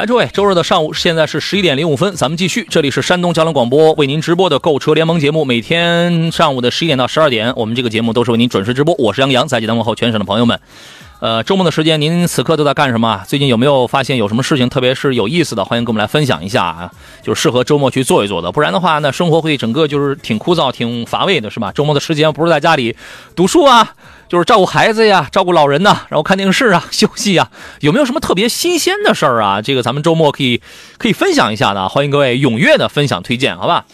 来，诸位，周日的上午，现在是十一点零五分，咱们继续。这里是山东交通广播为您直播的购车联盟节目，每天上午的十一点到十二点，我们这个节目都是为您准时直播。我是杨洋，在济南问候全省的朋友们。呃，周末的时间，您此刻都在干什么？最近有没有发现有什么事情，特别是有意思的，欢迎跟我们来分享一下啊！就是适合周末去做一做的，不然的话，那生活会整个就是挺枯燥、挺乏味的，是吧？周末的时间不是在家里读书啊，就是照顾孩子呀、照顾老人呐，然后看电视啊、休息啊，有没有什么特别新鲜的事儿啊？这个咱们周末可以可以分享一下的，欢迎各位踊跃的分享推荐，好吧？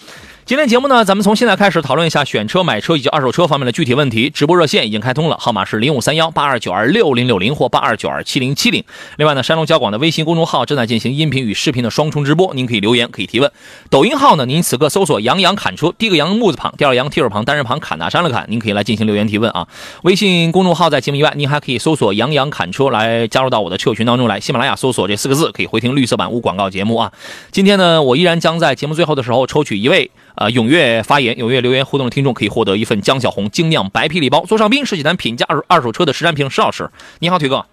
今天节目呢，咱们从现在开始讨论一下选车、买车以及二手车方面的具体问题。直播热线已经开通了，号码是零五三幺八二九二六零六零或八二九二七零七零。另外呢，山东交广的微信公众号正在进行音频与视频的双重直播，您可以留言，可以提问。抖音号呢，您此刻搜索“杨洋侃车”，第一个“杨”木字旁，第二个“杨”提手旁，单人旁，侃大山的侃，您可以来进行留言提问啊。微信公众号在节目以外，您还可以搜索“杨洋侃车”来加入到我的车友群当中来。喜马拉雅搜索这四个字，可以回听绿色版无广告节目啊。今天呢，我依然将在节目最后的时候抽取一位。啊，踊跃发言、踊跃留言互动的听众可以获得一份江小红精酿白啤礼包。座上宾是济南品价二二手车的石占平石老师，你好，腿哥。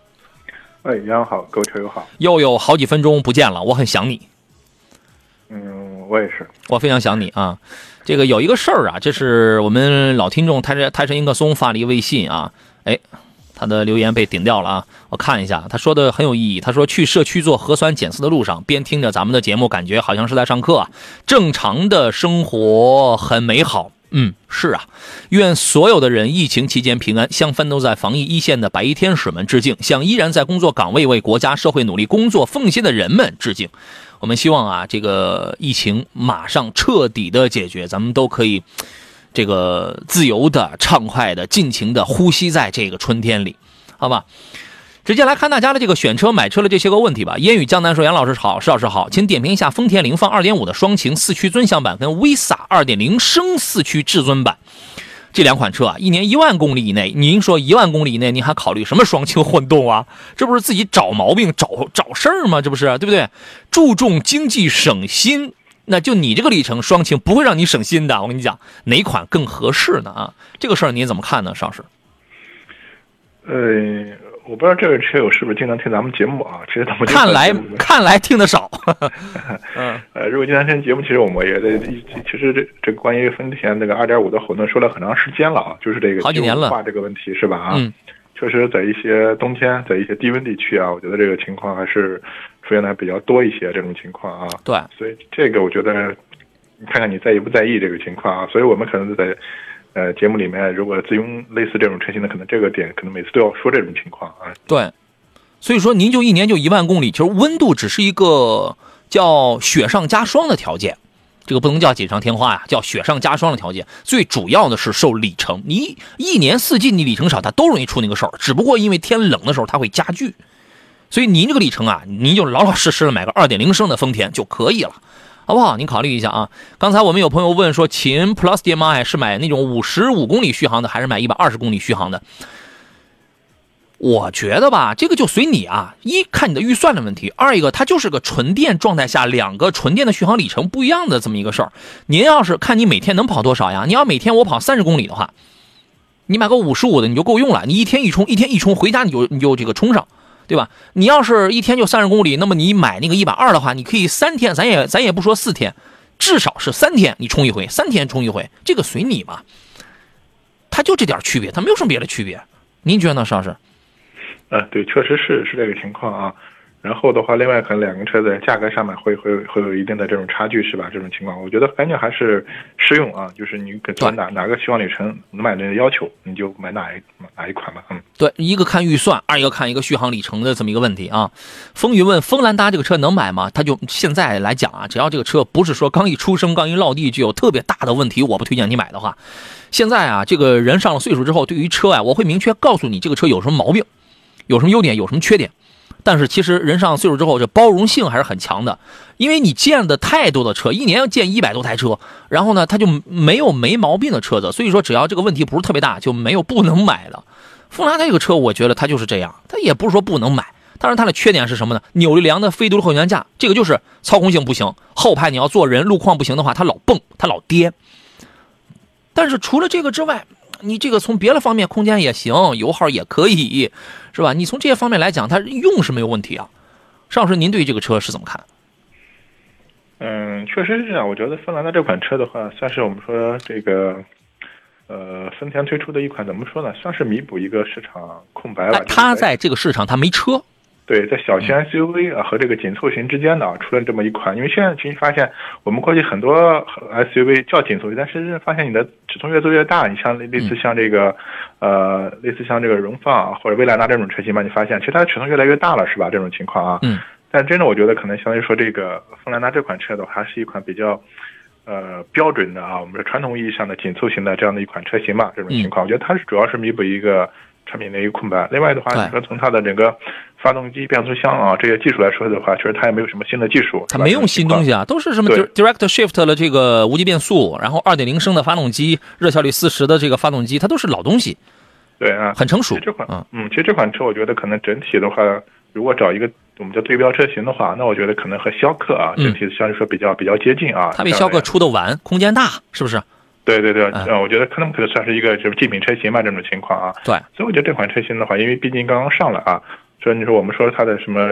哎，杨好，各位车友好。又有好几分钟不见了，我很想你。嗯，我也是，我非常想你啊。这个有一个事儿啊，这是我们老听众泰山泰山英克松发了一个微信啊，哎。他的留言被顶掉了啊！我看一下，他说的很有意义。他说去社区做核酸检测的路上，边听着咱们的节目，感觉好像是在上课啊。正常的生活很美好，嗯，是啊。愿所有的人疫情期间平安，向奋斗在防疫一线的白衣天使们致敬，向依然在工作岗位为国家社会努力工作奉献的人们致敬。我们希望啊，这个疫情马上彻底的解决，咱们都可以。这个自由的、畅快的、尽情的呼吸在这个春天里，好吧？直接来看大家的这个选车、买车的这些个问题吧。烟雨江南说：“杨老师好，石老师好，请点评一下丰田凌放2.5的双擎四驱尊享版跟 Visa 2.0升四驱至尊版这两款车啊，一年一万公里以内，您说一万公里以内，您还考虑什么双擎混动啊？这不是自己找毛病、找找事儿吗？这不是对不对？注重经济省心。”那就你这个里程双擎不会让你省心的，我跟你讲哪款更合适呢？啊，这个事儿你怎么看呢，石老师？呃，我不知道这位车友是不是经常听咱们节目啊？其实咱们看来看来听得少。嗯，呃，如果经常听节目，其实我们也在，其实这这关于丰田那个二点五的混动说了很长时间了啊，就是这个好几年了，这个问题是吧？啊，嗯，确实在一些冬天，在一些低温地区啊，我觉得这个情况还是。出现的比较多一些这种情况啊，对，所以这个我觉得，你看看你在意不在意这个情况啊？所以我们可能在呃节目里面，如果自用类似这种车型的，可能这个点可能每次都要说这种情况啊。对，所以说您就一年就一万公里，其实温度只是一个叫雪上加霜的条件，这个不能叫锦上添花呀，叫雪上加霜的条件。最主要的是受里程，你一年四季你里程少，它都容易出那个事儿，只不过因为天冷的时候它会加剧。所以您这个里程啊，您就老老实实的买个二点零升的丰田就可以了，好不好？您考虑一下啊。刚才我们有朋友问说，秦 Plus DM-i 是买那种五十五公里续航的，还是买一百二十公里续航的？我觉得吧，这个就随你啊。一看你的预算的问题，二一个它就是个纯电状态下两个纯电的续航里程不一样的这么一个事儿。您要是看你每天能跑多少呀？你要每天我跑三十公里的话，你买个五十五的你就够用了。你一天一充，一天一充，回家你就你就这个充上。对吧？你要是一天就三十公里，那么你买那个一百二的话，你可以三天，咱也咱也不说四天，至少是三天你充一回，三天充一回，这个随你嘛。它就这点区别，它没有什么别的区别。您觉得呢，邵老师？呃，对，确实是是这个情况啊。然后的话，另外可能两个车在价格上面会会会有一定的这种差距，是吧？这种情况，我觉得反正还是适用啊，就是你给哪哪个续航里程能买那个要求，你就买哪一哪一款吧。嗯，对，一个看预算，二一个看一个续航里程的这么一个问题啊。风云问锋兰达这个车能买吗？他就现在来讲啊，只要这个车不是说刚一出生、刚一落地就有特别大的问题，我不推荐你买的话，现在啊，这个人上了岁数之后，对于车啊，我会明确告诉你这个车有什么毛病，有什么优点，有什么缺点。但是其实人上岁数之后，这包容性还是很强的，因为你见的太多的车，一年要见一百多台车，然后呢，他就没有没毛病的车子，所以说只要这个问题不是特别大，就没有不能买的。锋兰这个车，我觉得它就是这样，它也不是说不能买，但是它的缺点是什么呢？扭力梁的非独立后悬架，这个就是操控性不行，后排你要坐人，路况不行的话，它老蹦，它老颠。但是除了这个之外，你这个从别的方面空间也行，油耗也可以，是吧？你从这些方面来讲，它用是没有问题啊。尚老师，您对这个车是怎么看？嗯，确实是这样。我觉得芬兰的这款车的话，算是我们说这个，呃，丰田推出的一款怎么说呢？算是弥补一个市场空白吧。它在这个市场它没车。对，在小型 SUV 啊和这个紧凑型之间呢，出了这么一款。因为现在其实发现，我们过去很多 SUV 叫紧凑型，但是发现你的尺寸越做越大。你像类似像这个，呃，类似像这个荣放或者威兰达这种车型吧，你发现其实它的尺寸越来越大了，是吧？这种情况啊。嗯。但真的，我觉得可能相当于说，这个锋兰达这款车的话，还是一款比较，呃，标准的啊，我们说传统意义上的紧凑型的这样的一款车型吧。这种情况，我觉得它是主要是弥补一个产品的一个空白。另外的话，你说从它的整个。发动机、变速箱啊，这些技术来说的话，其实它也没有什么新的技术，它没用新东西啊，都是什么 Direct Shift 的这个无级变速，然后二点零升的发动机，热效率四十的这个发动机，它都是老东西。对啊，很成熟。这款，嗯，其实这款车我觉得可能整体的话，如果找一个我们叫对标车型的话，那我觉得可能和逍客啊，整体相对说比较比较接近啊。它比逍客出的晚，空间大，是不是？对对对，嗯，我觉得可能可能算是一个就是竞品车型吧，这种情况啊。对，所以我觉得这款车型的话，因为毕竟刚刚上来啊。所以你说我们说它的什么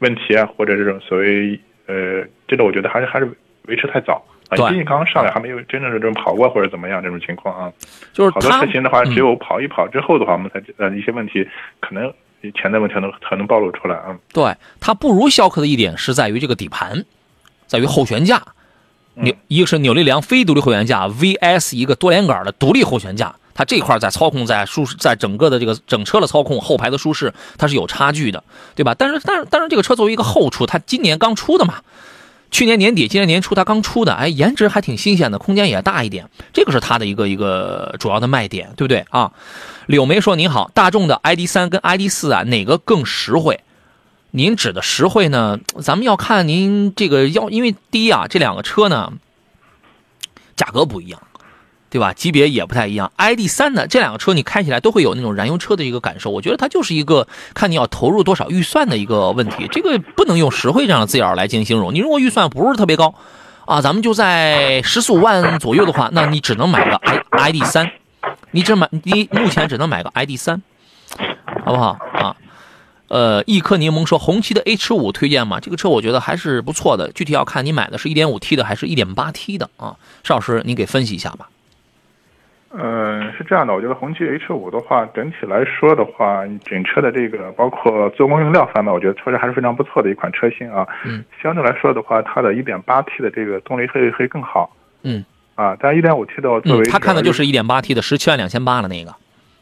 问题啊，或者这种所谓呃，这个我觉得还是还是维持太早啊，毕竟刚刚上来还没有真正的这种跑过或者怎么样这种情况啊。就是好多车型的话，只有跑一跑之后的话，我们才呃一些问题可能潜在问题能才能暴露出来啊。对，它不如逍客的一点是在于这个底盘，在于后悬架，扭一个是扭力梁非独立后悬架 VS 一个多连杆的独立后悬架。它这块在操控，在舒适，在整个的这个整车的操控，后排的舒适，它是有差距的，对吧？但是，但是，但是这个车作为一个后出，它今年刚出的嘛，去年年底，今年年初它刚出的，哎，颜值还挺新鲜的，空间也大一点，这个是它的一个一个主要的卖点，对不对啊？柳梅说：“您好，大众的 ID 三跟 ID 四啊，哪个更实惠？您指的实惠呢？咱们要看您这个要，因为第一啊，这两个车呢，价格不一样。”对吧？级别也不太一样。ID 三呢，这两个车你开起来都会有那种燃油车的一个感受。我觉得它就是一个看你要投入多少预算的一个问题。这个不能用实惠这样的字眼来进行形容。你如果预算不是特别高，啊，咱们就在十四五万左右的话，那你只能买个 i ID 三，你只买你目前只能买个 ID 三，好不好啊？呃，一颗柠檬说红旗的 H 五推荐吗？这个车我觉得还是不错的，具体要看你买的是一点五 T 的还是一点八 T 的啊？邵老师，您给分析一下吧。嗯，是这样的，我觉得红旗 H 五的话，整体来说的话，整车的这个包括做工用料方面，我觉得确实还是非常不错的一款车型啊。嗯。相对来说的话，它的一点八 T 的这个动力会会更好。嗯。啊，但一点五 T 的作为他看的就是一点八 T 的十七万两千八的那个。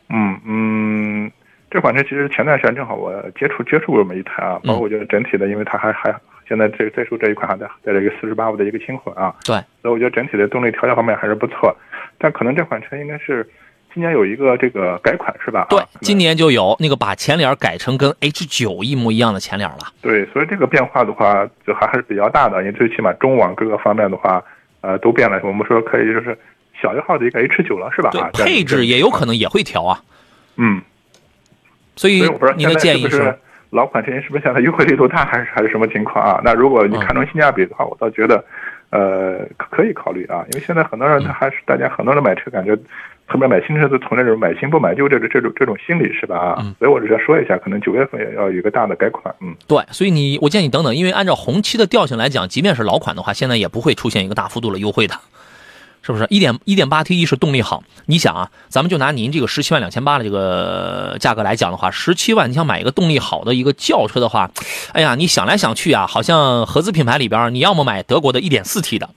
嗯嗯，这款车其实前段时间正好我接触接触过这么一台啊，包括我觉得整体的，因为它还还现在这再说这一款还在在这个四十八伏的一个轻混啊。对。所以我觉得整体的动力调教方面还是不错。但可能这款车应该是今年有一个这个改款是吧？对，今年就有那个把前脸改成跟 H 九一模一样的前脸了。对，所以这个变化的话就还还是比较大的，因为最起码中网各个方面的话，呃，都变了。我们说可以就是小一号的一个 H 九了是吧？对，配置也有可能也会调啊。嗯。所以您的建议是老款车型是不是现在优惠力度大，还是还是什么情况啊？那如果你看重性价比的话，我倒觉得。呃，可以考虑啊，因为现在很多人他还是大家很多人买车，感觉特别买新车都从这种买新不买旧这种这种这种心理是吧？啊，所以我只是说一下，可能九月份也要有一个大的改款，嗯，对，所以你我建议你等等，因为按照红旗的调性来讲，即便是老款的话，现在也不会出现一个大幅度的优惠的。是不是一点一点八 T 一是动力好？你想啊，咱们就拿您这个十七万两千八的这个价格来讲的话，十七万你想买一个动力好的一个轿车的话，哎呀，你想来想去啊，好像合资品牌里边，你要么买德国的一点四 T 的，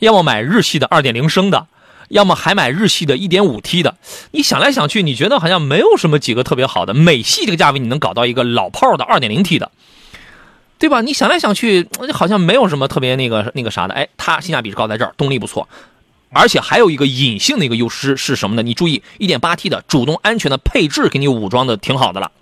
要么买日系的二点零升的，要么还买日系的一点五 T 的。你想来想去，你觉得好像没有什么几个特别好的。美系这个价位你能搞到一个老炮的二点零 T 的，对吧？你想来想去，好像没有什么特别那个那个啥的。哎，它性价比是高在这儿，动力不错。而且还有一个隐性的一个优势是什么呢？你注意，1.8T 的主动安全的配置给你武装的挺好的了。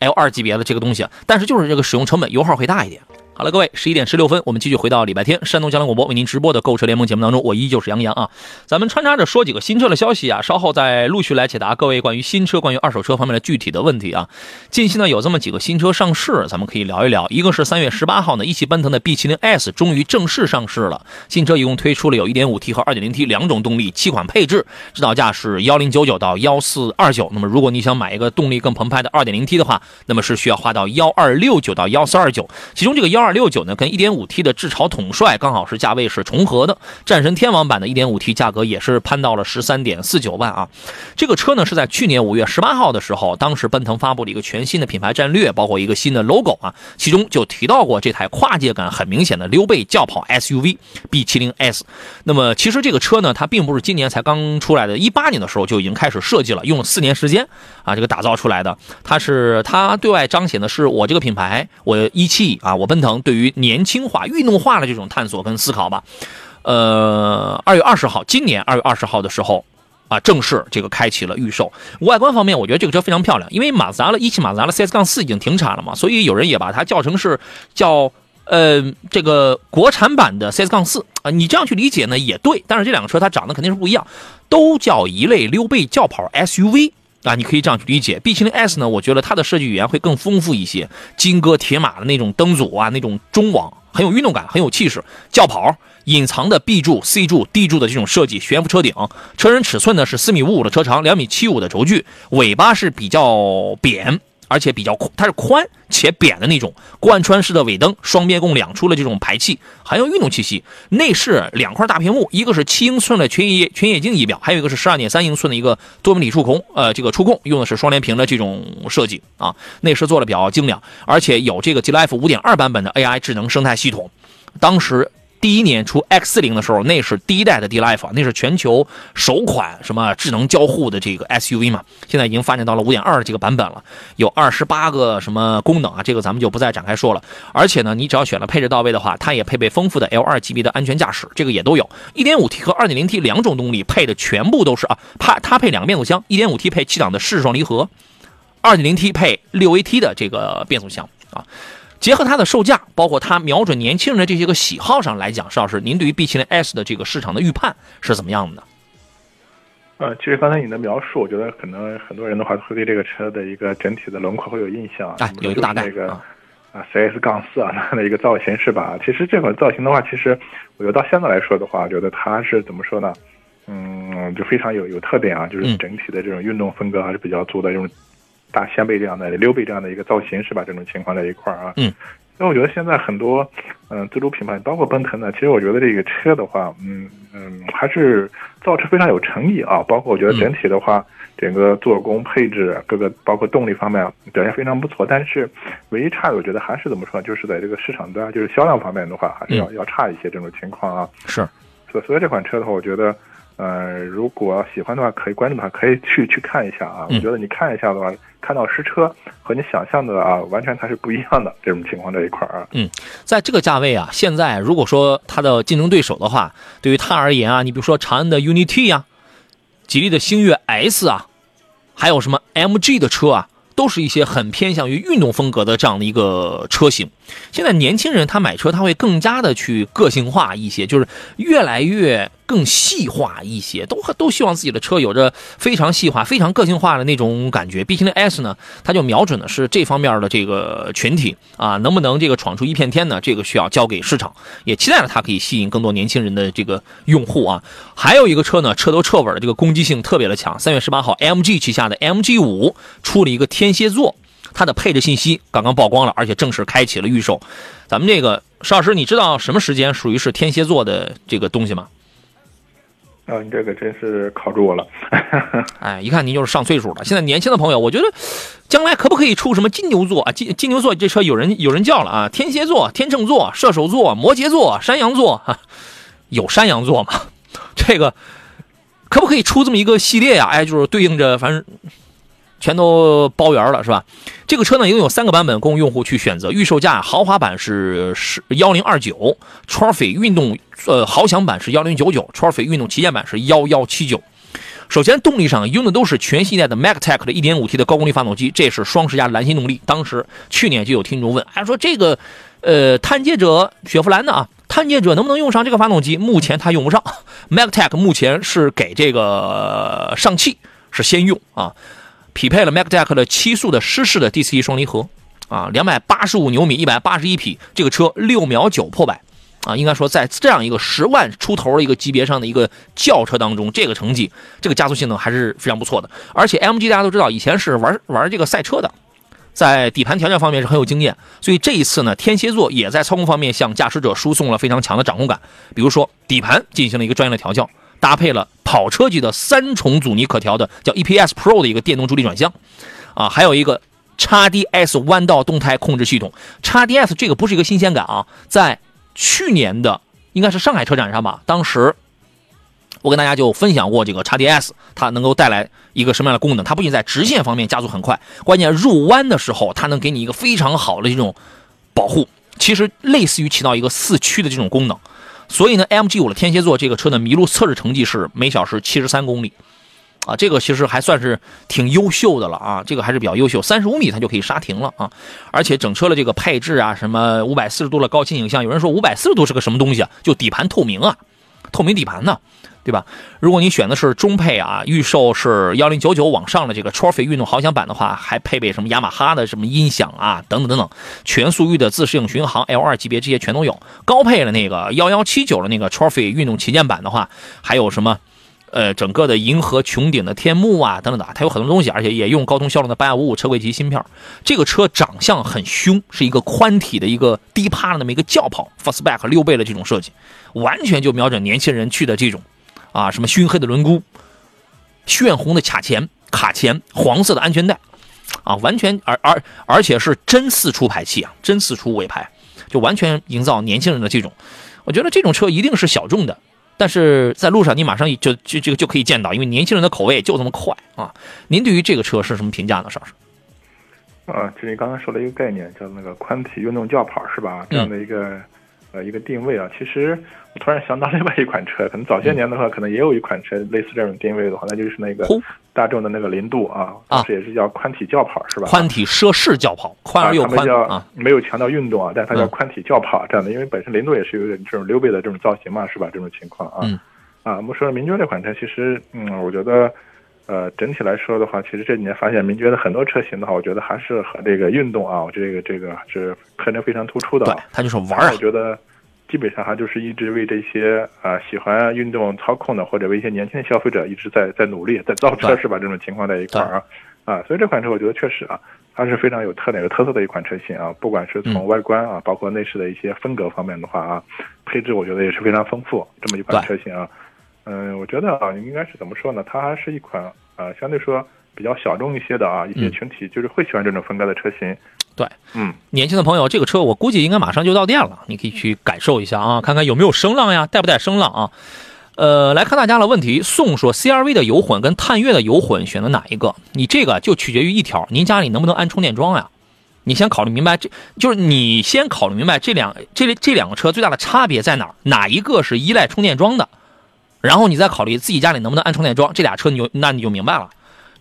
L 二级别的这个东西，但是就是这个使用成本油耗会大一点。好了，各位，十一点十六分，我们继续回到礼拜天山东交通广播为您直播的购车联盟节目当中，我依旧是杨洋啊。咱们穿插着说几个新车的消息啊，稍后再陆续来解答各位关于新车、关于二手车方面的具体的问题啊。近期呢有这么几个新车上市，咱们可以聊一聊。一个是三月十八号呢，一汽奔腾的 B70S 终于正式上市了。新车一共推出了有 1.5T 和 2.0T 两种动力，七款配置，指导价是幺零九九到幺四二九。那么如果你想买一个动力更澎湃的 2.0T 的话，那么是需要花到幺二六九到幺四二九。其中这个幺二六九呢，跟一点五 T 的智潮统帅刚好是价位是重合的，战神天王版的一点五 T 价格也是攀到了十三点四九万啊。这个车呢是在去年五月十八号的时候，当时奔腾发布了一个全新的品牌战略，包括一个新的 logo 啊，其中就提到过这台跨界感很明显的溜背轿跑 SUV B70S。那么其实这个车呢，它并不是今年才刚出来的，一八年的时候就已经开始设计了，用了四年时间啊，这个打造出来的。它是它对外彰显的是我这个品牌，我一汽啊，我奔腾对于年轻。化、运动化的这种探索跟思考吧。呃，二月二十号，今年二月二十号的时候啊，正式这个开启了预售。外观方面，我觉得这个车非常漂亮，因为马自达的一汽马自达的 CS 杠四已经停产了嘛，所以有人也把它叫成是叫呃这个国产版的 CS 杠四啊。你这样去理解呢也对，但是这两个车它长得肯定是不一样，都叫一类溜背轿跑 SUV。啊，你可以这样去理解 B 七零 S 呢，我觉得它的设计语言会更丰富一些，金戈铁马的那种灯组啊，那种中网很有运动感，很有气势。轿跑隐藏的 B 柱、C 柱、D 柱的这种设计，悬浮车顶，车身尺寸呢是四米五五的车长，两米七五的轴距，尾巴是比较扁。而且比较宽，它是宽且扁的那种贯穿式的尾灯，双边共两出的这种排气，很有运动气息。内饰两块大屏幕，一个是七英寸的全液全液晶仪表，还有一个是十二点三英寸的一个多媒体触控，呃，这个触控用的是双联屏的这种设计啊。内饰做的比较精良，而且有这个 G L F 五点二版本的 A I 智能生态系统，当时。第一年出 X 四零的时候，那是第一代的 D Life，那是全球首款什么智能交互的这个 SUV 嘛。现在已经发展到了五点二这个版本了，有二十八个什么功能啊，这个咱们就不再展开说了。而且呢，你只要选了配置到位的话，它也配备丰富的 L 二级别的安全驾驶，这个也都有。一点五 T 和二点零 T 两种动力配的全部都是啊，它它配两个变速箱，一点五 T 配七档的湿双离合，二点零 T 配六 AT 的这个变速箱啊。结合它的售价，包括它瞄准年轻人的这些个喜好上来讲，邵老师，您对于 B 七零 S 的这个市场的预判是怎么样的？呃，其实刚才你的描述，我觉得可能很多人的话会对这个车的一个整体的轮廓会有印象，哎，有一个大概啊，CS 杠四啊它的一个造型是吧？其实这款造型的话，其实我觉得到现在来说的话，我觉得它是怎么说呢？嗯，就非常有有特点啊，就是整体的这种运动风格还是比较足的这种。大掀背这样的溜背这样的一个造型是吧？这种情况在一块儿啊，嗯，那我觉得现在很多嗯自主品牌，包括奔腾呢，其实我觉得这个车的话，嗯嗯，还是造车非常有诚意啊。包括我觉得整体的话，整个做工、配置各个，包括动力方面表现非常不错。但是唯一差的，我觉得还是怎么说，就是在这个市场端，就是销量方面的话，还是要要差一些这种情况啊。是，所所以这款车的话，我觉得。呃，如果喜欢的话，可以关注的话，可以去去看一下啊。我觉得你看一下的话，看到实车和你想象的啊，完全它是不一样的这种情况这一块啊。嗯，在这个价位啊，现在如果说它的竞争对手的话，对于它而言啊，你比如说长安的 UNI-T 呀，吉利的星越 S 啊，还有什么 MG 的车啊，都是一些很偏向于运动风格的这样的一个车型。现在年轻人他买车他会更加的去个性化一些，就是越来越。更细化一些，都都希望自己的车有着非常细化、非常个性化的那种感觉。B 型的 S 呢，它就瞄准的是这方面的这个群体啊，能不能这个闯出一片天呢？这个需要交给市场，也期待着它可以吸引更多年轻人的这个用户啊。还有一个车呢，彻头彻尾的这个攻击性特别的强。三月十八号，MG 旗下的 MG 五出了一个天蝎座，它的配置信息刚刚曝光了，而且正式开启了预售。咱们这个邵老师，你知道什么时间属于是天蝎座的这个东西吗？啊，你这个真是考住我了！哎，一看您就是上岁数了。现在年轻的朋友，我觉得将来可不可以出什么金牛座啊？金金牛座这车有人有人叫了啊！天蝎座、天秤座、射手座、摩羯座、山羊座啊，有山羊座吗？这个可不可以出这么一个系列呀？哎，就是对应着，反正。全都包圆了是吧？这个车呢，一共有三个版本供用户去选择。预售价豪华版是是幺零二九，Trophy 运动呃豪享版是幺零九九，Trophy 运动旗舰版是幺幺七九。首先，动力上用的都是全新一代的 Magtech 的 1.5T 的高功率发动机，这是双十佳蓝芯动力。当时去年就有听众问，哎，说这个，呃，探界者雪佛兰的啊，探界者能不能用上这个发动机？目前它用不上，Magtech 目前是给这个上汽是先用啊，匹配了 MacTech 的七速的湿式的 DCT 双离合啊，两百八十五牛米，一百八十一匹，这个车六秒九破百。啊，应该说，在这样一个十万出头的一个级别上的一个轿车当中，这个成绩，这个加速性能还是非常不错的。而且 MG 大家都知道，以前是玩玩这个赛车的，在底盘调教方面是很有经验，所以这一次呢，天蝎座也在操控方面向驾驶者输送了非常强的掌控感。比如说，底盘进行了一个专业的调教，搭配了跑车级的三重阻尼可调的叫 EPS Pro 的一个电动助力转向，啊，还有一个 XDS 弯道动态控制系统。XDS 这个不是一个新鲜感啊，在去年的应该是上海车展上吧，当时我跟大家就分享过这个 XDS，它能够带来一个什么样的功能？它不仅在直线方面加速很快，关键入弯的时候它能给你一个非常好的这种保护，其实类似于起到一个四驱的这种功能。所以呢，MG 五的天蝎座这个车的麋鹿测试成绩是每小时七十三公里。啊，这个其实还算是挺优秀的了啊，这个还是比较优秀，三十五米它就可以刹停了啊，而且整车的这个配置啊，什么五百四十度的高清影像，有人说五百四十度是个什么东西啊？就底盘透明啊，透明底盘呢，对吧？如果你选的是中配啊，预售是幺零九九往上的这个 Trophy 运动豪享版的话，还配备什么雅马哈的什么音响啊，等等等等，全速域的自适应巡航 L 二级别这些全都有。高配的那个幺幺七九的那个 Trophy 运动旗舰版的话，还有什么？呃，整个的银河穹顶的天幕啊，等等的，它有很多东西，而且也用高通骁龙的八五五车规级芯片。这个车长相很凶，是一个宽体的一个低趴的那么一个轿跑，fastback 六倍的这种设计，完全就瞄准年轻人去的这种，啊，什么熏黑的轮毂，炫红的卡钳，卡钳，黄色的安全带，啊，完全而而而且是真四出排气啊，真四出尾排，就完全营造年轻人的这种。我觉得这种车一定是小众的。但是在路上，你马上就就这个就可以见到，因为年轻人的口味就这么快啊！您对于这个车是什么评价呢，邵师？啊，就你刚才说了一个概念，叫那个宽体运动轿跑，是吧？这样的一个呃一个定位啊，其实我突然想到另外一款车，可能早些年的话，可能也有一款车类似这种定位的话，那就是那个。大众的那个零度啊，当时也是叫宽体轿跑是吧？宽体奢侈轿跑，宽而又宽啊，没有强调运动啊，但它叫宽体轿跑这样的，因为本身零度也是有点这种溜背的这种造型嘛，是吧？这种情况啊，啊，我们说明爵这款车，其实嗯，我觉得呃，整体来说的话，其实这几年发现名爵的很多车型的话，我觉得还是和这个运动啊，这个这个是特征非常突出的。对，它就是玩儿。我觉得。基本上还就是一直为这些啊喜欢运动操控的或者为一些年轻的消费者一直在在努力在造车是吧？这种情况在一块儿啊啊，所以这款车我觉得确实啊，它是非常有特点有特色的一款车型啊，不管是从外观啊，包括内饰的一些风格方面的话啊，配置我觉得也是非常丰富这么一款车型啊。嗯，我觉得啊，应该是怎么说呢？它还是一款呃相对说比较小众一些的啊一些群体就是会喜欢这种风格的车型。对，嗯，年轻的朋友，这个车我估计应该马上就到店了，你可以去感受一下啊，看看有没有声浪呀，带不带声浪啊？呃，来看大家的问题，宋说 CRV 的油混跟探岳的油混选择哪一个？你这个就取决于一条，您家里能不能安充电桩呀？你先考虑明白，这就是你先考虑明白这两这这两个车最大的差别在哪儿，哪一个是依赖充电桩的？然后你再考虑自己家里能不能安充电桩，这俩车你就那你就明白了，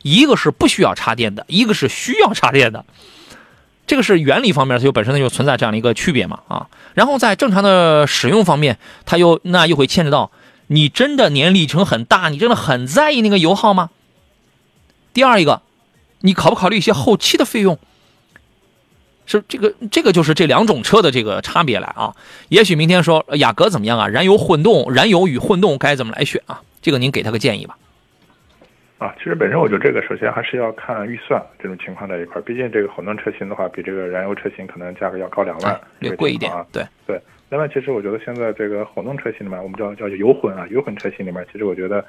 一个是不需要插电的，一个是需要插电的。这个是原理方面，它就本身它就存在这样的一个区别嘛啊，然后在正常的使用方面，它又那又会牵扯到你真的年里程很大，你真的很在意那个油耗吗？第二一个，你考不考虑一些后期的费用？是这个这个就是这两种车的这个差别来啊。也许明天说雅阁怎么样啊？燃油混动，燃油与混动该怎么来选啊？这个您给他个建议吧。啊，其实本身我觉得这个首先还是要看预算这种情况在一块儿，毕竟这个混动车型的话，比这个燃油车型可能价格要高两万，略贵一点啊。对对。另外，其实我觉得现在这个混动车型里面，我们叫叫油混啊，油混车型里面，其实我觉得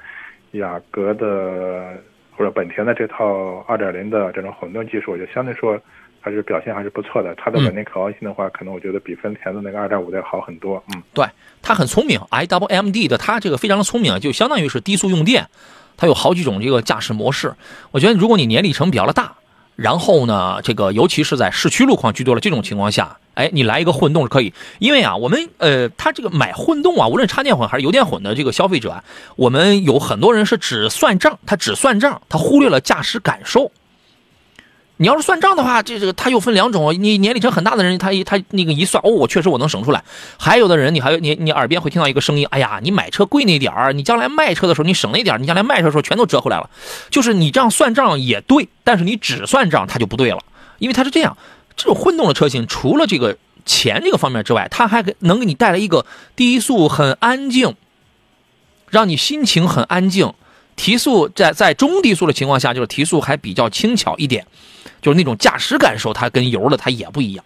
雅阁的或者本田的这套二点零的这种混动技术，我觉得相对说还是表现还是不错的。它的稳定可靠性的话，可能我觉得比丰田的那个二点五的要好很多。嗯，对，它很聪明，i w m d 的它这个非常的聪明，就相当于是低速用电。它有好几种这个驾驶模式，我觉得如果你年里程比较的大，然后呢，这个尤其是在市区路况居多的这种情况下，哎，你来一个混动是可以，因为啊，我们呃，他这个买混动啊，无论插电混还是油电混的这个消费者啊，我们有很多人是只算账，他只算账，他忽略了驾驶感受。你要是算账的话，这这个他又分两种，你年里程很大的人，他一他那个一算，哦，我确实我能省出来。还有的人，你还有你你耳边会听到一个声音，哎呀，你买车贵那点儿，你将来卖车的时候你省那点儿，你将来卖车的时候全都折回来了。就是你这样算账也对，但是你只算账它就不对了，因为它是这样，这种混动的车型除了这个钱这个方面之外，它还能给你带来一个低速很安静，让你心情很安静。提速在在中低速的情况下，就是提速还比较轻巧一点。就是那种驾驶感受，它跟油的它也不一样，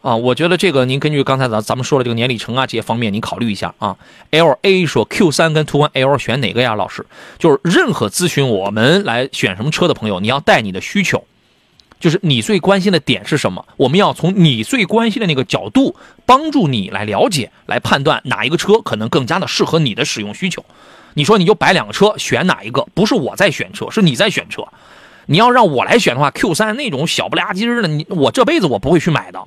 啊，我觉得这个您根据刚才咱咱们说的这个年里程啊这些方面，您考虑一下啊。L A 说 Q 三跟途观 L 选哪个呀？老师，就是任何咨询我们来选什么车的朋友，你要带你的需求，就是你最关心的点是什么，我们要从你最关心的那个角度帮助你来了解，来判断哪一个车可能更加的适合你的使用需求。你说你就摆两个车，选哪一个？不是我 在选车，是你在选车。你要让我来选的话，Q 三那种小不拉几的，你我这辈子我不会去买的。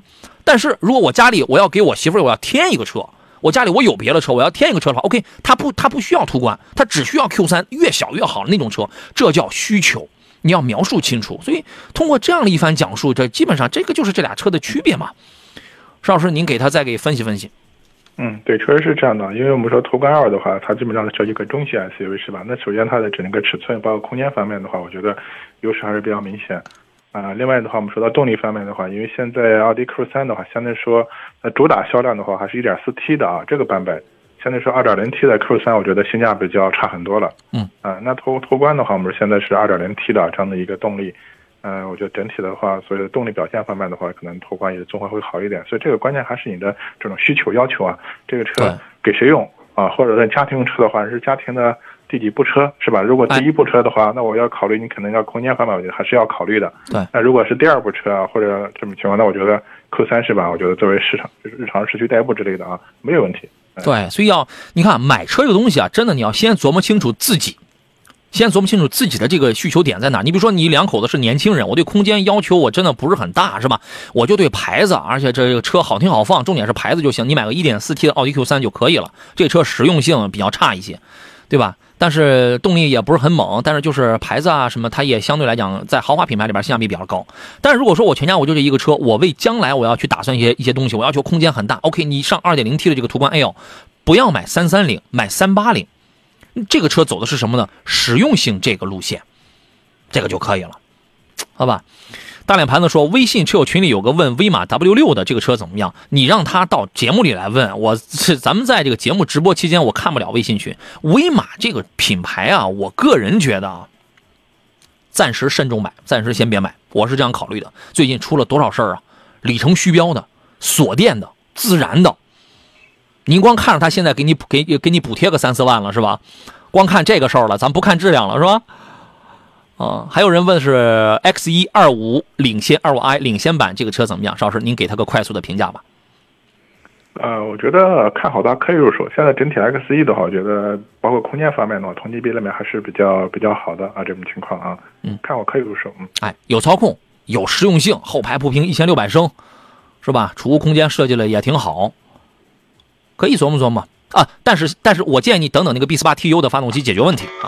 但是如果我家里我要给我媳妇儿我要添一个车，我家里我有别的车，我要添一个车的话，OK，他不他不需要途观，他只需要 Q 三，越小越好那种车，这叫需求，你要描述清楚。所以通过这样的一番讲述，这基本上这个就是这俩车的区别嘛。邵老师，您给他再给分析分析。嗯，对，确实是这样的。因为我们说途观二的话，它基本上是一个中型 SUV 是吧？那首先它的整个尺寸包括空间方面的话，我觉得优势还是比较明显。啊，另外的话，我们说到动力方面的话，因为现在奥迪 Q 三的话，相对说呃主打销量的话，还是一点四 T 的啊这个版本，相对说二点零 T 的 Q 三，我觉得性价比就要差很多了。嗯，啊，那途途观的话，我们现在是二点零 T 的这样的一个动力。嗯，我觉得整体的话，所以的动力表现方面的话，可能途观也综合会好一点。所以这个关键还是你的这种需求要求啊。这个车给谁用啊？或者在家庭用车的话，是家庭的第几部车是吧？如果第一部车的话，那我要考虑你可能要空间方面，我觉得还是要考虑的。对。那如果是第二部车啊，或者这种情况，那我觉得 Q 三是吧？我觉得作为市场就是日常市区代步之类的啊，没有问题。对，所以要你看买车这个东西啊，真的你要先琢磨清楚自己。先琢磨清楚自己的这个需求点在哪。你比如说，你两口子是年轻人，我对空间要求我真的不是很大，是吧？我就对牌子，而且这个车好听好放，重点是牌子就行。你买个 1.4T 的奥迪 Q3 就可以了。这车实用性比较差一些，对吧？但是动力也不是很猛，但是就是牌子啊什么，它也相对来讲在豪华品牌里边性价比比较高。但是如果说我全家我就这一个车，我为将来我要去打算一些一些东西，我要求空间很大。OK，你上 2.0T 的这个途观 L，不要买330，买380。这个车走的是什么呢？实用性这个路线，这个就可以了，好吧？大脸盘子说，微信车友群里有个问威马 W 六的这个车怎么样？你让他到节目里来问我。是咱们在这个节目直播期间，我看不了微信群。威马这个品牌啊，我个人觉得啊，暂时慎重买，暂时先别买。我是这样考虑的。最近出了多少事儿啊？里程虚标的、锁电的、自燃的。您光看着他现在给你给给你补贴个三四万了是吧？光看这个事儿了，咱不看质量了是吧？啊，还有人问是 X 一二五领先二五 i 领先版这个车怎么样？邵老师，您给他个快速的评价吧。呃，我觉得看好它可以入手。现在整体 X 一的话，我觉得包括空间方面的话，同级别里面还是比较比较好的啊，这种情况啊，嗯，看我可以入手。嗯，哎，有操控，有实用性，后排步频一千六百升，是吧？储物空间设计的也挺好。可以琢磨琢磨啊，但是但是我建议你等等那个 B 四八 TU 的发动机解决问题啊。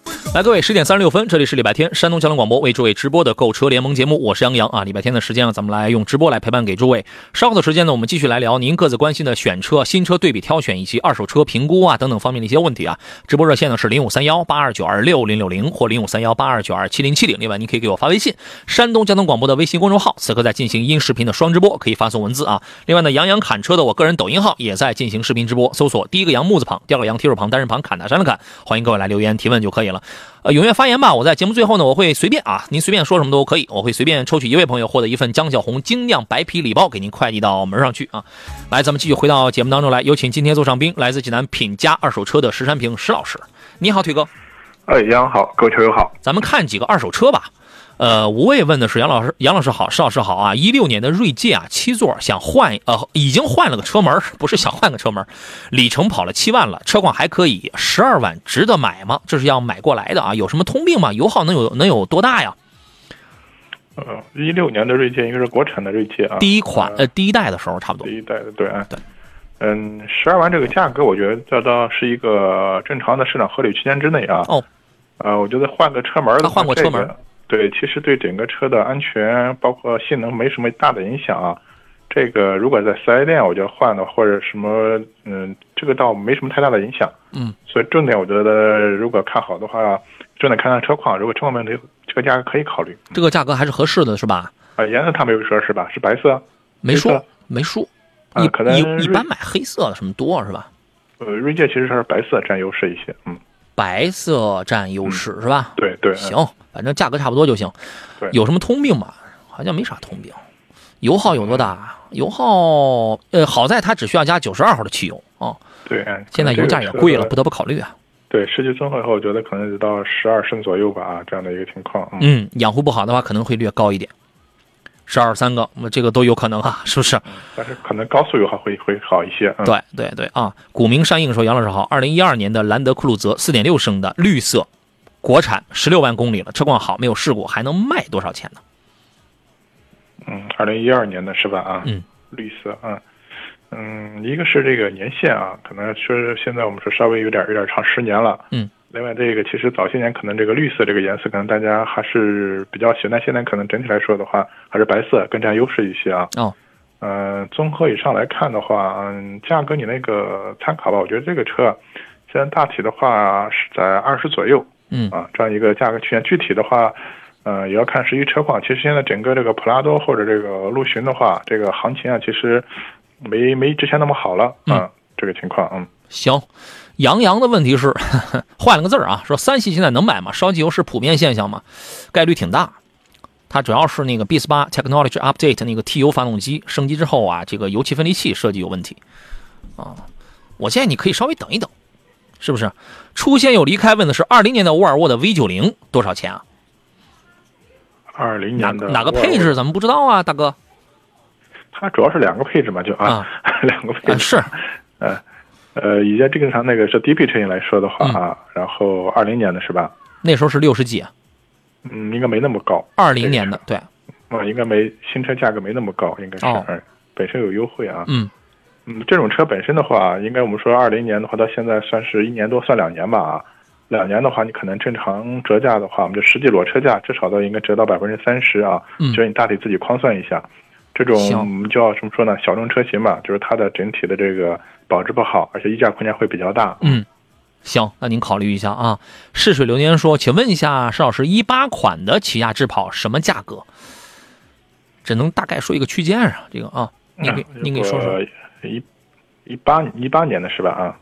来，各位，十点三十六分，这里是礼拜天山东交通广播为诸位直播的购车联盟节目，我是杨洋啊。礼拜天的时间呢，咱们来用直播来陪伴给诸位。稍后的时间呢，我们继续来聊您各自关心的选车、新车对比挑选以及二手车评估啊等等方面的一些问题啊。直播热线呢是零五三幺八二九二六零六零或零五三幺八二九二七零七零。另外，您可以给我发微信，山东交通广播的微信公众号，此刻在进行音视频的双直播，可以发送文字啊。另外呢，杨洋侃车的我个人抖音号也在进行视频直播，搜索第一个杨木字旁，第二个杨提手旁，单人旁，侃大山的侃，欢迎各位来留言提问就可以了。呃，踊跃发言吧！我在节目最后呢，我会随便啊，您随便说什么都可以，我会随便抽取一位朋友获得一份江小红精酿白啤礼包，给您快递到门上去啊！来，咱们继续回到节目当中来，有请今天座上宾，来自济南品家二手车的石山平石老师。你好，腿哥。哎，杨好，各位球友好。咱们看几个二手车吧。呃，无畏问的是杨老师，杨老师好，石老师好啊！一六年的锐界啊，七座，想换呃，已经换了个车门，不是想换个车门，里程跑了七万了，车况还可以，十二万值得买吗？这是要买过来的啊，有什么通病吗？油耗能有能有多大呀？呃，一六年的锐界应该是国产的锐界啊，第一款呃第一代的时候差不多。第一代的对啊对，嗯，十二万这个价格，我觉得这倒是一个正常的市场合理区间之内啊。哦，呃，我觉得换个车门，他换过车门。对，其实对整个车的安全包括性能没什么大的影响啊。这个如果在四 S 店，我觉得换的或者什么，嗯，这个倒没什么太大的影响。嗯，所以重点我觉得如果看好的话，重点看看车况。如果车况没问题，这个价格可以考虑。这个价格还是合适的，是吧？啊，颜色他没有说是吧？是白色？没说，没说。啊，可能一般买黑色的什么多是吧？呃，锐界其实是白色占优势一些，嗯。白色占优势是吧？对对，行，反正价格差不多就行。对，有什么通病吗？好像没啥通病。油耗有多大？油耗呃，好在它只需要加九十二号的汽油啊。对，现在油价也贵了，不得不考虑啊。对，实际综合以后，我觉得可能得到十二升左右吧，这样的一个情况。嗯，养护不好的话，可能会略高一点。十二三个，那这个都有可能啊，是不是？但是可能高速油耗会会好一些。对对对啊！古名山应说：“杨老师好，二零一二年的兰德酷路泽四点六升的绿色，国产，十六万公里了，车况好，没有事故，还能卖多少钱呢？”嗯，二零一二年的是吧？啊，嗯，绿色啊，嗯，一个是这个年限啊，可能说现在我们说稍微有点有点长，十年了。嗯。另外，这个其实早些年可能这个绿色这个颜色可能大家还是比较喜欢，但现在可能整体来说的话，还是白色更占优势一些啊。哦，嗯，综合以上来看的话，嗯，价格你那个参考吧，我觉得这个车现在大体的话是在二十左右，嗯啊，这样一个价格区间。具体的话，呃，也要看实际车况。其实现在整个这个普拉多或者这个陆巡的话，这个行情啊，其实没没之前那么好了嗯，这个情况，嗯，行。杨洋的问题是换了个字儿啊，说三系现在能买吗？烧机油是普遍现象吗？概率挺大。它主要是那个 B 四八 Technology Update 那个 T 油发动机升级之后啊，这个油气分离器设计有问题啊。我建议你可以稍微等一等，是不是？出现有离开问的是二零年的沃尔沃的 V 九零多少钱啊？二零年的哪个配置咱们不知道啊，大哥？它主要是两个配置嘛，就啊，两个配置是，嗯。呃，以前正常那个是低配车型来说的话啊，然后二零年的是吧？那时候是六十几啊，嗯，应该没那么高。二零年的对，啊，应该没新车价格没那么高，应该是，本身有优惠啊。嗯嗯，这种车本身的话，应该我们说二零年的话，到现在算是一年多，算两年吧啊。两年的话，你可能正常折价的话，我们就实际裸车价至少都应该折到百分之三十啊。嗯，就是你大体自己框算一下，这种我们叫怎么说呢？小众车型吧，就是它的整体的这个。保值不好，而且溢价空间会比较大。嗯，行，那您考虑一下啊。逝水流年说，请问一下石老师，一八款的起亚智跑什么价格？只能大概说一个区间啊，这个啊，您给您给说说。一一八一八年的是吧？啊，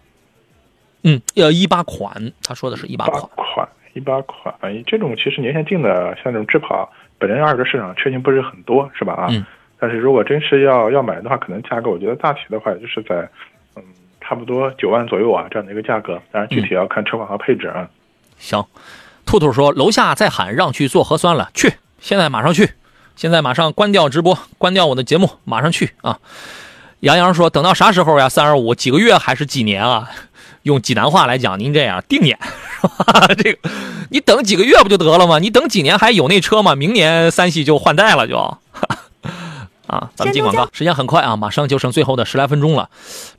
嗯，要一八款，他说的是一八款。款一八款，这种其实年限近的，像这种智跑，本身二手市场车型不是很多，是吧？啊，嗯。但是如果真是要要买的话，可能价格我觉得大体的话，也就是在嗯。差不多九万左右啊，这样的一个价格，当然具体要看车况和配置啊。行，兔兔说楼下在喊让去做核酸了，去，现在马上去，现在马上关掉直播，关掉我的节目，马上去啊。杨洋说等到啥时候呀？三二五几个月还是几年啊？用济南话来讲，您这样定眼 是吧？这个你等几个月不就得了吗？你等几年还有那车吗？明年三系就换代了就。啊，咱们进广告，时间很快啊，马上就剩最后的十来分钟了。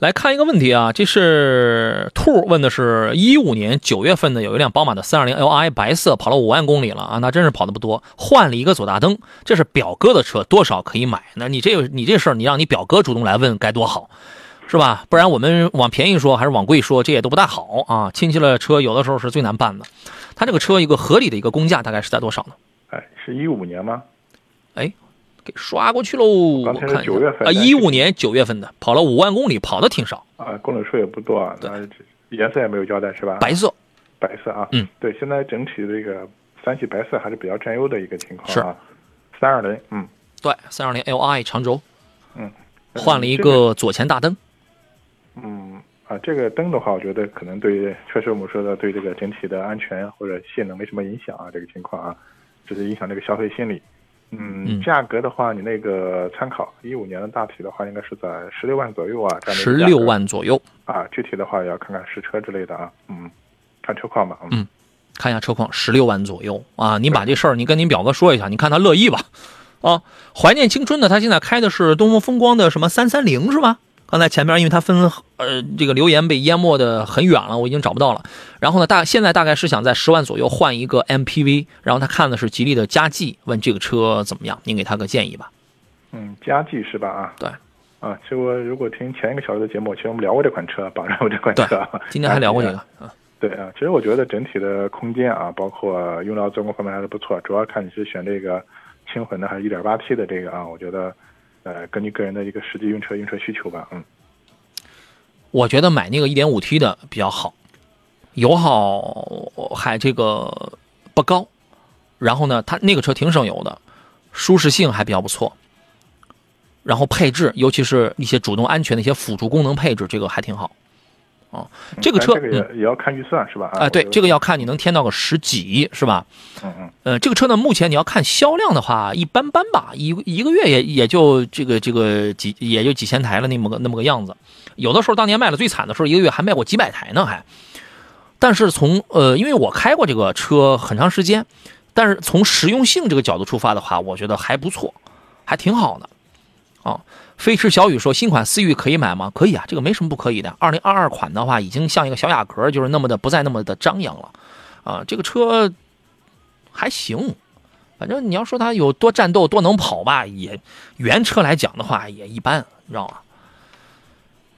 来看一个问题啊，这是兔问的是一五年九月份的有一辆宝马的三二零 Li 白色跑了五万公里了啊，那真是跑的不多，换了一个左大灯，这是表哥的车，多少可以买？那你这个你这事儿，你让你表哥主动来问该多好，是吧？不然我们往便宜说还是往贵说，这也都不大好啊。亲戚的车有的时候是最难办的。他这个车一个合理的一个工价大概是在多少呢？哎，是一五年吗？哎。给刷过去喽，刚才是九月份啊，一五年九月份的，跑了五万公里，跑的挺少。啊，公里数也不多啊。对，颜色也没有交代是吧？白色，白色啊，嗯，对，现在整体这个三系白色还是比较占优的一个情况是。啊。三二零，嗯。对，三二零 Li 长轴。嗯，换了一个个左前大灯，嗯啊，这个灯的话，我觉得可能对，确实我们说的对这个整体的安全或者性能没什么影响啊，这个情况啊，只是影响这个消费心理。嗯，嗯价格的话，你那个参考一五年的大体的话，应该是在十六万左右啊，十六万左右。啊，具体的话也要看看实车之类的啊，嗯，看车况吧，嗯看一下车况，十六万左右啊！你把这事儿你跟您表哥说一下，你看他乐意吧？啊，怀念青春的，他现在开的是东风风光的什么三三零是吧？刚才前面因为他分呃这个留言被淹没的很远了，我已经找不到了。然后呢，大现在大概是想在十万左右换一个 MPV，然后他看的是吉利的嘉际，问这个车怎么样？您给他个建议吧。嗯，嘉际是吧？啊，对，啊，其实我如果听前一个小时的节目，其实我们聊过这款车，榜上过这款车啊，今天还聊过这个啊。啊，对啊，其实我觉得整体的空间啊，包括用料做工方面还是不错，主要看你是选这个轻混的还是 1.8T 的这个啊，我觉得，呃，根据个人的一个实际用车用车需求吧，嗯，我觉得买那个 1.5T 的比较好，油耗还这个不高，然后呢，它那个车挺省油的，舒适性还比较不错，然后配置，尤其是一些主动安全的一些辅助功能配置，这个还挺好。哦，这个车，这个也、嗯，也要看预算是吧？啊，对，这个，个要看你能添到个十几，是吧？嗯嗯，呃，这个车呢，目前你要看销量的话，一般般吧，一一个月也也就这个这个几也就几千台了，那么个那么个样子。有的时候当年卖的最惨的时候，一个月还卖过几百台呢，还。但是从呃，因为我开过这个车很长时间，但是从实用性这个角度出发的话，我觉得还不错，还挺好的。啊，飞驰小雨说新款思域可以买吗？可以啊，这个没什么不可以的。二零二二款的话，已经像一个小雅阁，就是那么的不再那么的张扬了。啊，这个车还行，反正你要说它有多战斗、多能跑吧，也原车来讲的话也一般，你知道吗？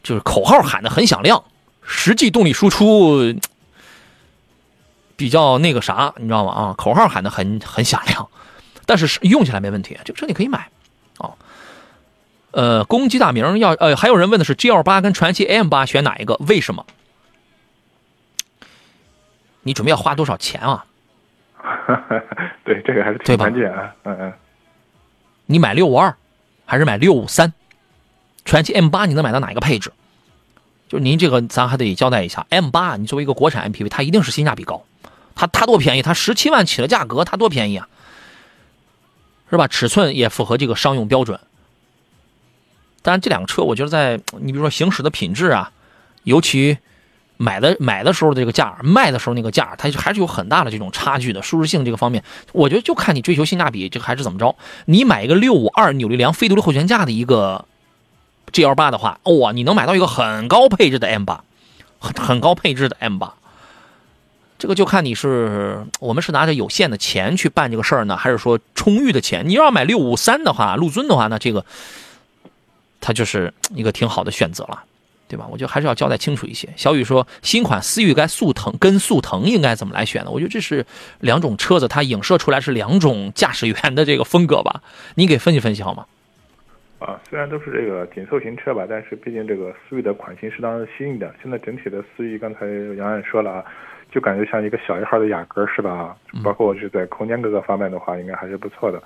就是口号喊的很响亮，实际动力输出比较那个啥，你知道吗？啊，口号喊的很很响亮，但是用起来没问题，这个车你可以买啊。呃，攻击大名要呃，还有人问的是 G L 八跟传祺 AM 八选哪一个？为什么？你准备要花多少钱啊？对，这个还是挺关键啊，嗯嗯，你买六五二，还是买六五三？传祺 M 八你能买到哪一个配置？就是您这个咱还得交代一下，M 八你作为一个国产 MPV，它一定是性价比高，它它多便宜？它十七万起的价格，它多便宜啊？是吧？尺寸也符合这个商用标准。当然，这两个车我觉得在你比如说行驶的品质啊，尤其买的买的时候的这个价，卖的时候那个价，它还是有很大的这种差距的。舒适性这个方面，我觉得就看你追求性价比，这个还是怎么着。你买一个六五二扭力梁非独立后悬架的一个 GL 八的话，哇、你能买到一个很高配置的 M 八，很很高配置的 M 八。这个就看你是我们是拿着有限的钱去办这个事儿呢，还是说充裕的钱？你要买六五三的话，陆尊的话，那这个它就是一个挺好的选择了，对吧？我觉得还是要交代清楚一些。小雨说，新款思域该速腾跟速腾应该怎么来选呢？我觉得这是两种车子，它影射出来是两种驾驶员的这个风格吧？你给分析分析好吗？啊，虽然都是这个紧凑型车吧，但是毕竟这个思域的款型是当时新的。现在整体的思域，刚才杨洋也说了啊，就感觉像一个小一号的雅阁是吧？包括是在空间各个方面的话，应该还是不错的。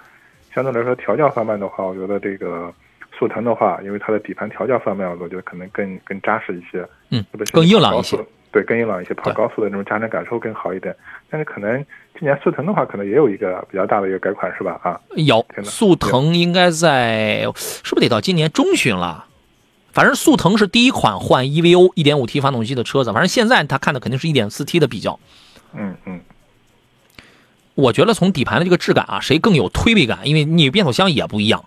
相对来说，调教方面的话，我觉得这个速腾的话，因为它的底盘调教方面，我觉得可能更更扎实一些，嗯特别是更硬朗一些。对，更硬朗一些，跑高速的那种驾乘感受更好一点。但是可能今年速腾的话，可能也有一个比较大的一个改款是吧？啊，有速腾应该在是不是得到今年中旬了？反正速腾是第一款换 EVO 1.5T 发动机的车子，反正现在他看的肯定是一点四 T 的比较。嗯嗯，我觉得从底盘的这个质感啊，谁更有推背感？因为你变速箱也不一样，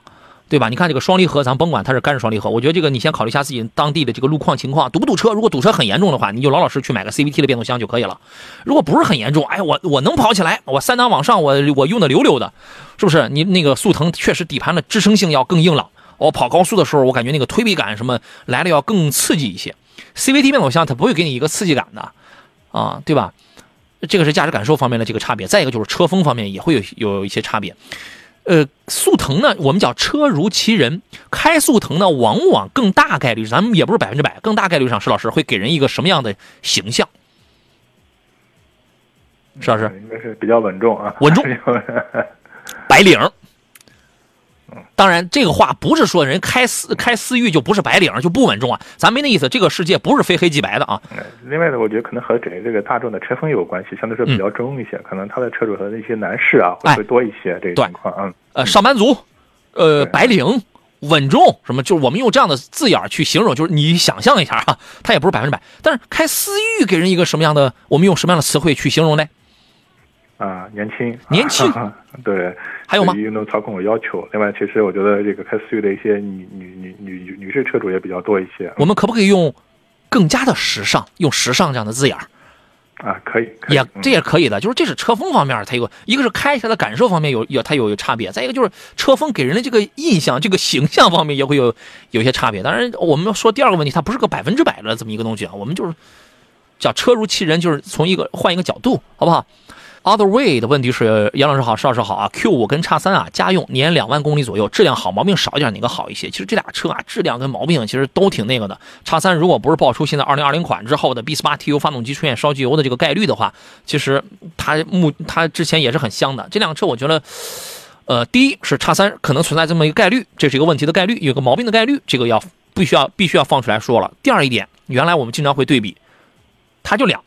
对吧？你看这个双离合，咱甭管它是干式双离合，我觉得这个你先考虑一下自己当地的这个路况情况，堵不堵车？如果堵车很严重的话，你就老老实实去买个 CVT 的变速箱就可以了。如果不是很严重，哎，我我能跑起来，我三档往上，我我用的溜溜的，是不是？你那个速腾确实底盘的支撑性要更硬朗。我跑高速的时候，我感觉那个推背感什么来的要更刺激一些。CVT 变速箱它不会给你一个刺激感的，啊，对吧？这个是驾驶感受方面的这个差别。再一个就是车风方面也会有有一些差别。呃，速腾呢，我们叫车如其人，开速腾呢，往往更大概率，咱们也不是百分之百，更大概率上，石老师会给人一个什么样的形象？石老师？应该是比较稳重啊，稳重，白领。当然，这个话不是说人开思开思域就不是白领就不稳重啊，咱没那意思。这个世界不是非黑即白的啊。另外呢，我觉得可能和整个这个大众的车风有关系，相对说比较中一些，可能他的车主和那些男士啊会会多一些这个情况啊。呃，上班族，呃，白领，稳重，什么就是我们用这样的字眼去形容，就是你想象一下啊，他也不是百分之百。但是开思域给人一个什么样的？我们用什么样的词汇去形容呢？啊，年轻，年轻，对。还有吗？运动操控有要求。另外，其实我觉得这个开思域的一些女女女女女士车主也比较多一些。我们可不可以用更加的时尚，用时尚这样的字眼儿？啊，可以，也这也可以的。就是这是车风方面，它有一个是开起来的感受方面有有它有有差别，再一个就是车风给人的这个印象、这个形象方面也会有有些差别。当然，我们说第二个问题，它不是个百分之百的这么一个东西啊。我们就是叫车如其人，就是从一个换一个角度，好不好？Other way 的问题是，杨老师好，邵老师好啊。Q 五跟叉三啊，家用年两万公里左右，质量好，毛病少一点，哪个好一些？其实这俩车啊，质量跟毛病其实都挺那个的。叉三如果不是爆出现在二零二零款之后的 B 四八 T U 发动机出现烧机油的这个概率的话，其实它目它之前也是很香的。这辆车我觉得，呃，第一是叉三可能存在这么一个概率，这是一个问题的概率，有个毛病的概率，这个要必须要必须要放出来说了。第二一点，原来我们经常会对比，它就两，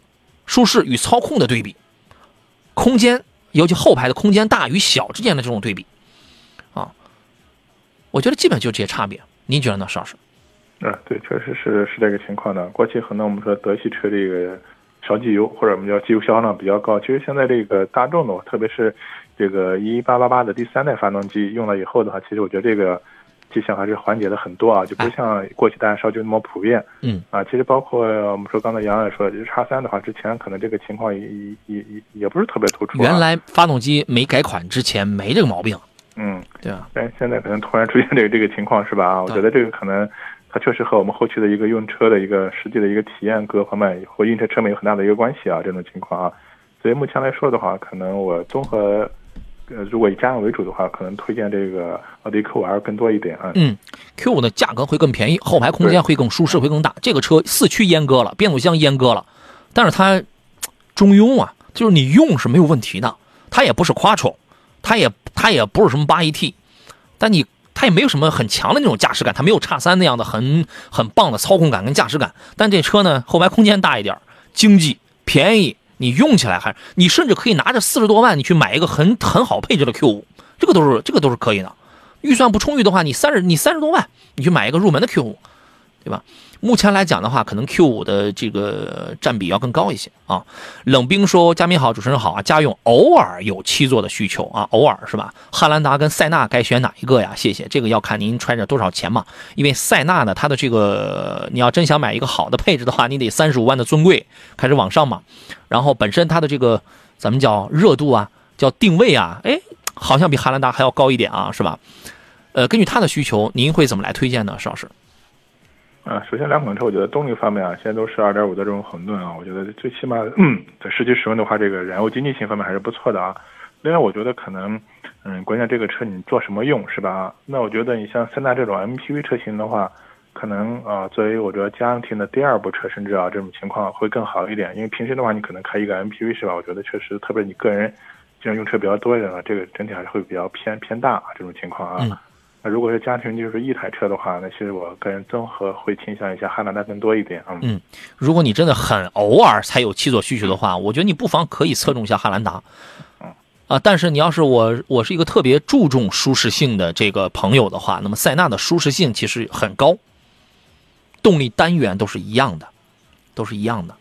舒适与操控的对比，空间。尤其后排的空间大与小之间的这种对比，啊，我觉得基本就这些差别。您觉得呢，邵老师？啊，对，确实是是这个情况的。过去可能我们说德系车这个烧机油，或者我们叫机油消耗量比较高。其实现在这个大众的，特别是这个一八八八的第三代发动机用了以后的话，其实我觉得这个。迹象还是缓解了很多啊，就不像过去大家烧就那么普遍。嗯啊，其实包括我们说刚才杨也说，就是叉三的话，之前可能这个情况也也也也不是特别突出。原来发动机没改款之前没这个毛病。嗯，对啊。但现在可能突然出现这个这个情况是吧？啊，我觉得这个可能它确实和我们后期的一个用车的一个实际的一个体验各方面或用车车美有很大的一个关系啊，这种情况啊。所以目前来说的话，可能我综合。呃，如果以家用为主的话，可能推荐这个奥迪 Q 五 L 更多一点啊。嗯，Q 五的价格会更便宜，后排空间会更舒适，会更大。这个车四驱阉割了，变速箱阉割了，但是它中庸啊，就是你用是没有问题的。它也不是 Quattro，它也它也不是什么八 AT，但你它也没有什么很强的那种驾驶感，它没有叉三那样的很很棒的操控感跟驾驶感。但这车呢，后排空间大一点，经济便宜。你用起来还，你甚至可以拿着四十多万，你去买一个很很好配置的 Q 五，这个都是这个都是可以的。预算不充裕的话，你三十你三十多万，你去买一个入门的 Q 五，对吧？目前来讲的话，可能 Q 五的这个占比要更高一些啊。冷冰说：“嘉宾好，主持人好啊，家用偶尔有七座的需求啊，偶尔是吧？汉兰达跟塞纳该选哪一个呀？谢谢。这个要看您揣着多少钱嘛。因为塞纳呢，它的这个你要真想买一个好的配置的话，你得三十五万的尊贵开始往上嘛。然后本身它的这个咱们叫热度啊，叫定位啊，哎，好像比汉兰达还要高一点啊，是吧？呃，根据它的需求，您会怎么来推荐呢，石老师？”啊，首先两款车，我觉得动力方面啊，现在都是二点五的这种混动啊，我觉得最起码嗯，在实际使用的话，这个燃油经济性方面还是不错的啊。另外，我觉得可能，嗯，关键这个车你做什么用是吧？那我觉得你像三大这种 MPV 车型的话，可能啊，作为我觉得家庭的第二部车，甚至啊这种情况会更好一点。因为平时的话，你可能开一个 MPV 是吧？我觉得确实，特别你个人经常用车比较多一点的，这个整体还是会比较偏偏大啊这种情况啊。那如果是家庭就是一台车的话，那其实我个人综合会倾向一下汉兰达更多一点啊。嗯，如果你真的很偶尔才有七座需求的话，我觉得你不妨可以侧重一下汉兰达。嗯，啊，但是你要是我我是一个特别注重舒适性的这个朋友的话，那么塞纳的舒适性其实很高，动力单元都是一样的，都是一样的。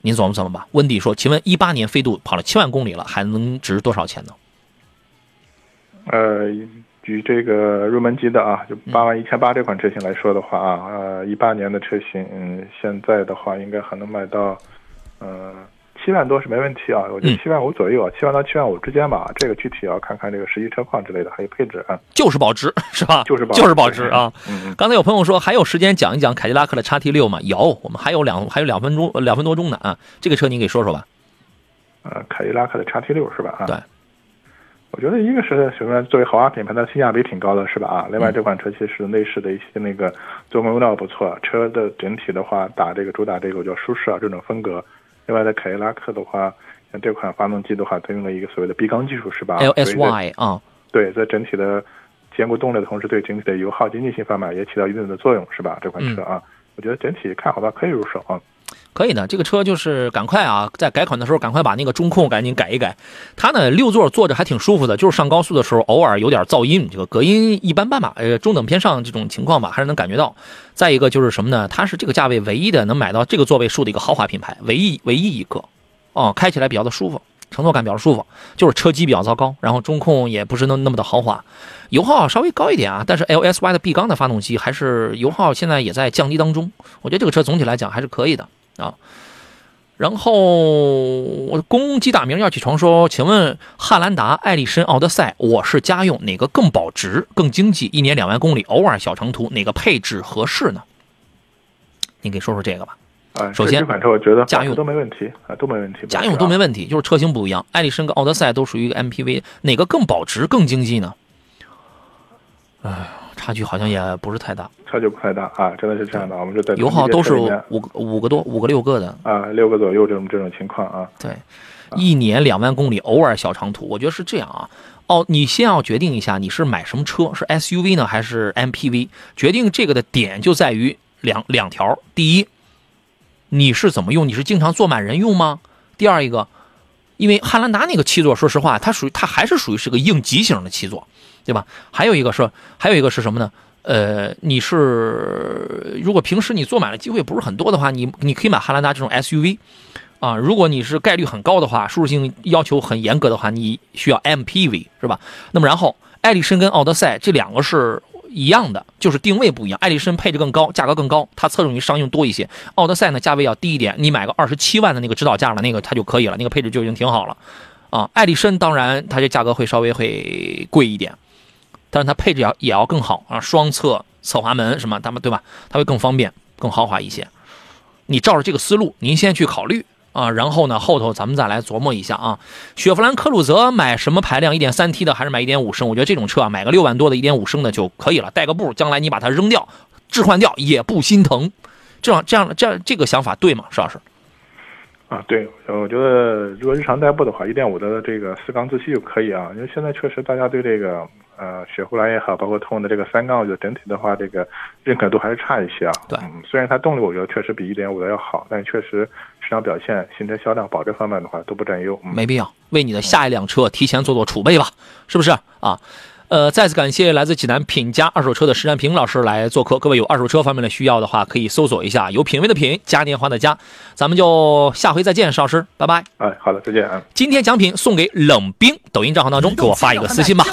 您琢磨琢磨吧。温迪说：“请问一八年飞度跑了七万公里了，还能值多少钱呢？”呃。与这个入门级的啊，就八万一千八这款车型来说的话啊，呃，一八年的车型，嗯，现在的话应该还能卖到，呃，七万多是没问题啊，我觉得七万五左右啊，七万到七万五之间吧，这个具体要看看这个实际车况之类的，还有配置啊，就是保值 是吧？就是保就是保值啊。嗯，刚才有朋友说还有时间讲一讲凯迪拉克的叉 T 六吗？有，我们还有两还有两分钟两分多钟呢啊，这个车您给说说吧。呃，凯迪拉克的叉 T 六是吧？啊，对。我觉得一个是什么？作为豪华品牌，它的性价比挺高的，是吧？啊，另外这款车其实内饰的一些那个做工用料不错，车的整体的话打这个主打这个叫舒适啊这种风格。另外在凯迪拉克的话，像这款发动机的话，它用了一个所谓的闭缸技术，是吧 LSY 啊，对，在整体的兼顾动力的同时，对整体的油耗经济性方面也起到一定的作用，是吧？这款车啊，我觉得整体看好吧，可以入手啊。可以的，这个车就是赶快啊，在改款的时候赶快把那个中控赶紧改一改。它呢六座坐着还挺舒服的，就是上高速的时候偶尔有点噪音，这个隔音一般般吧，呃中等偏上这种情况吧，还是能感觉到。再一个就是什么呢？它是这个价位唯一的能买到这个座位数的一个豪华品牌，唯一唯一一个，哦，开起来比较的舒服，乘坐感比较舒服，就是车机比较糟糕，然后中控也不是那那么的豪华，油耗稍微高一点啊，但是 LSY 的 B 缸的发动机还是油耗现在也在降低当中，我觉得这个车总体来讲还是可以的。啊，然后我公鸡大名要起床说，请问汉兰达、艾力绅、奥德赛，我是家用，哪个更保值、更经济？一年两万公里，偶尔小长途，哪个配置合适呢？您给说说这个吧。啊，首先我觉得家用都没问题啊，都没问题，家用都没问题，就是车型不一样。艾力绅跟奥德赛都属于一个 MPV，哪个更保值、更经济呢？哎，差距好像也不是太大。差距不太大啊，真的是这样的。我们这在油耗都是五五个多五个六个的啊，六个左右这种这种情况啊。对，一年两万公里，偶尔小长途，我觉得是这样啊。哦，你先要决定一下你是买什么车，是 SUV 呢还是 MPV？决定这个的点就在于两两条：第一，你是怎么用？你是经常坐满人用吗？第二一个，因为汉兰达那个七座，说实话，它属于它还是属于是个应急型的七座，对吧？还有一个是还有一个是什么呢？呃，你是如果平时你坐满的机会不是很多的话，你你可以买汉兰达这种 SUV，啊，如果你是概率很高的话，舒适性要求很严格的话，你需要 MPV 是吧？那么然后，艾力绅跟奥德赛这两个是一样的，就是定位不一样。艾力绅配置更高，价格更高，它侧重于商用多一些；奥德赛呢，价位要低一点，你买个二十七万的那个指导价了，那个它就可以了，那个配置就已经挺好了。啊，艾力绅当然它这价格会稍微会贵一点。但是它配置要也要更好啊，双侧侧滑门什么，他们对吧？它会更方便、更豪华一些。你照着这个思路，您先去考虑啊，然后呢，后头咱们再来琢磨一下啊。雪佛兰科鲁泽买什么排量？1.3T 的还是买1.5升？我觉得这种车啊，买个六万多的1.5升的就可以了，带个步，将来你把它扔掉、置换掉也不心疼。这样、这样、这样，这个想法对吗，石老师？啊，对，我觉得如果日常代步的话一点五的这个四缸自吸就可以啊，因为现在确实大家对这个。呃，雪佛兰也好，包括通用的这个三缸，我觉得整体的话，这个认可度还是差一些啊。对，虽然它动力我觉得确实比一点五的要好，但确实市场表现、新车销量、保值方面的话都不占优。没必要为你的下一辆车提前做做储备吧，是不是啊？呃，再次感谢来自济南品家二手车的石占平老师来做客。各位有二手车方面的需要的话，可以搜索一下有品位的品，嘉年华的嘉。咱们就下回再见，邵老师，拜拜。哎，好的，再见啊。今天奖品送给冷冰，抖音账号当中给我发一个私信吧。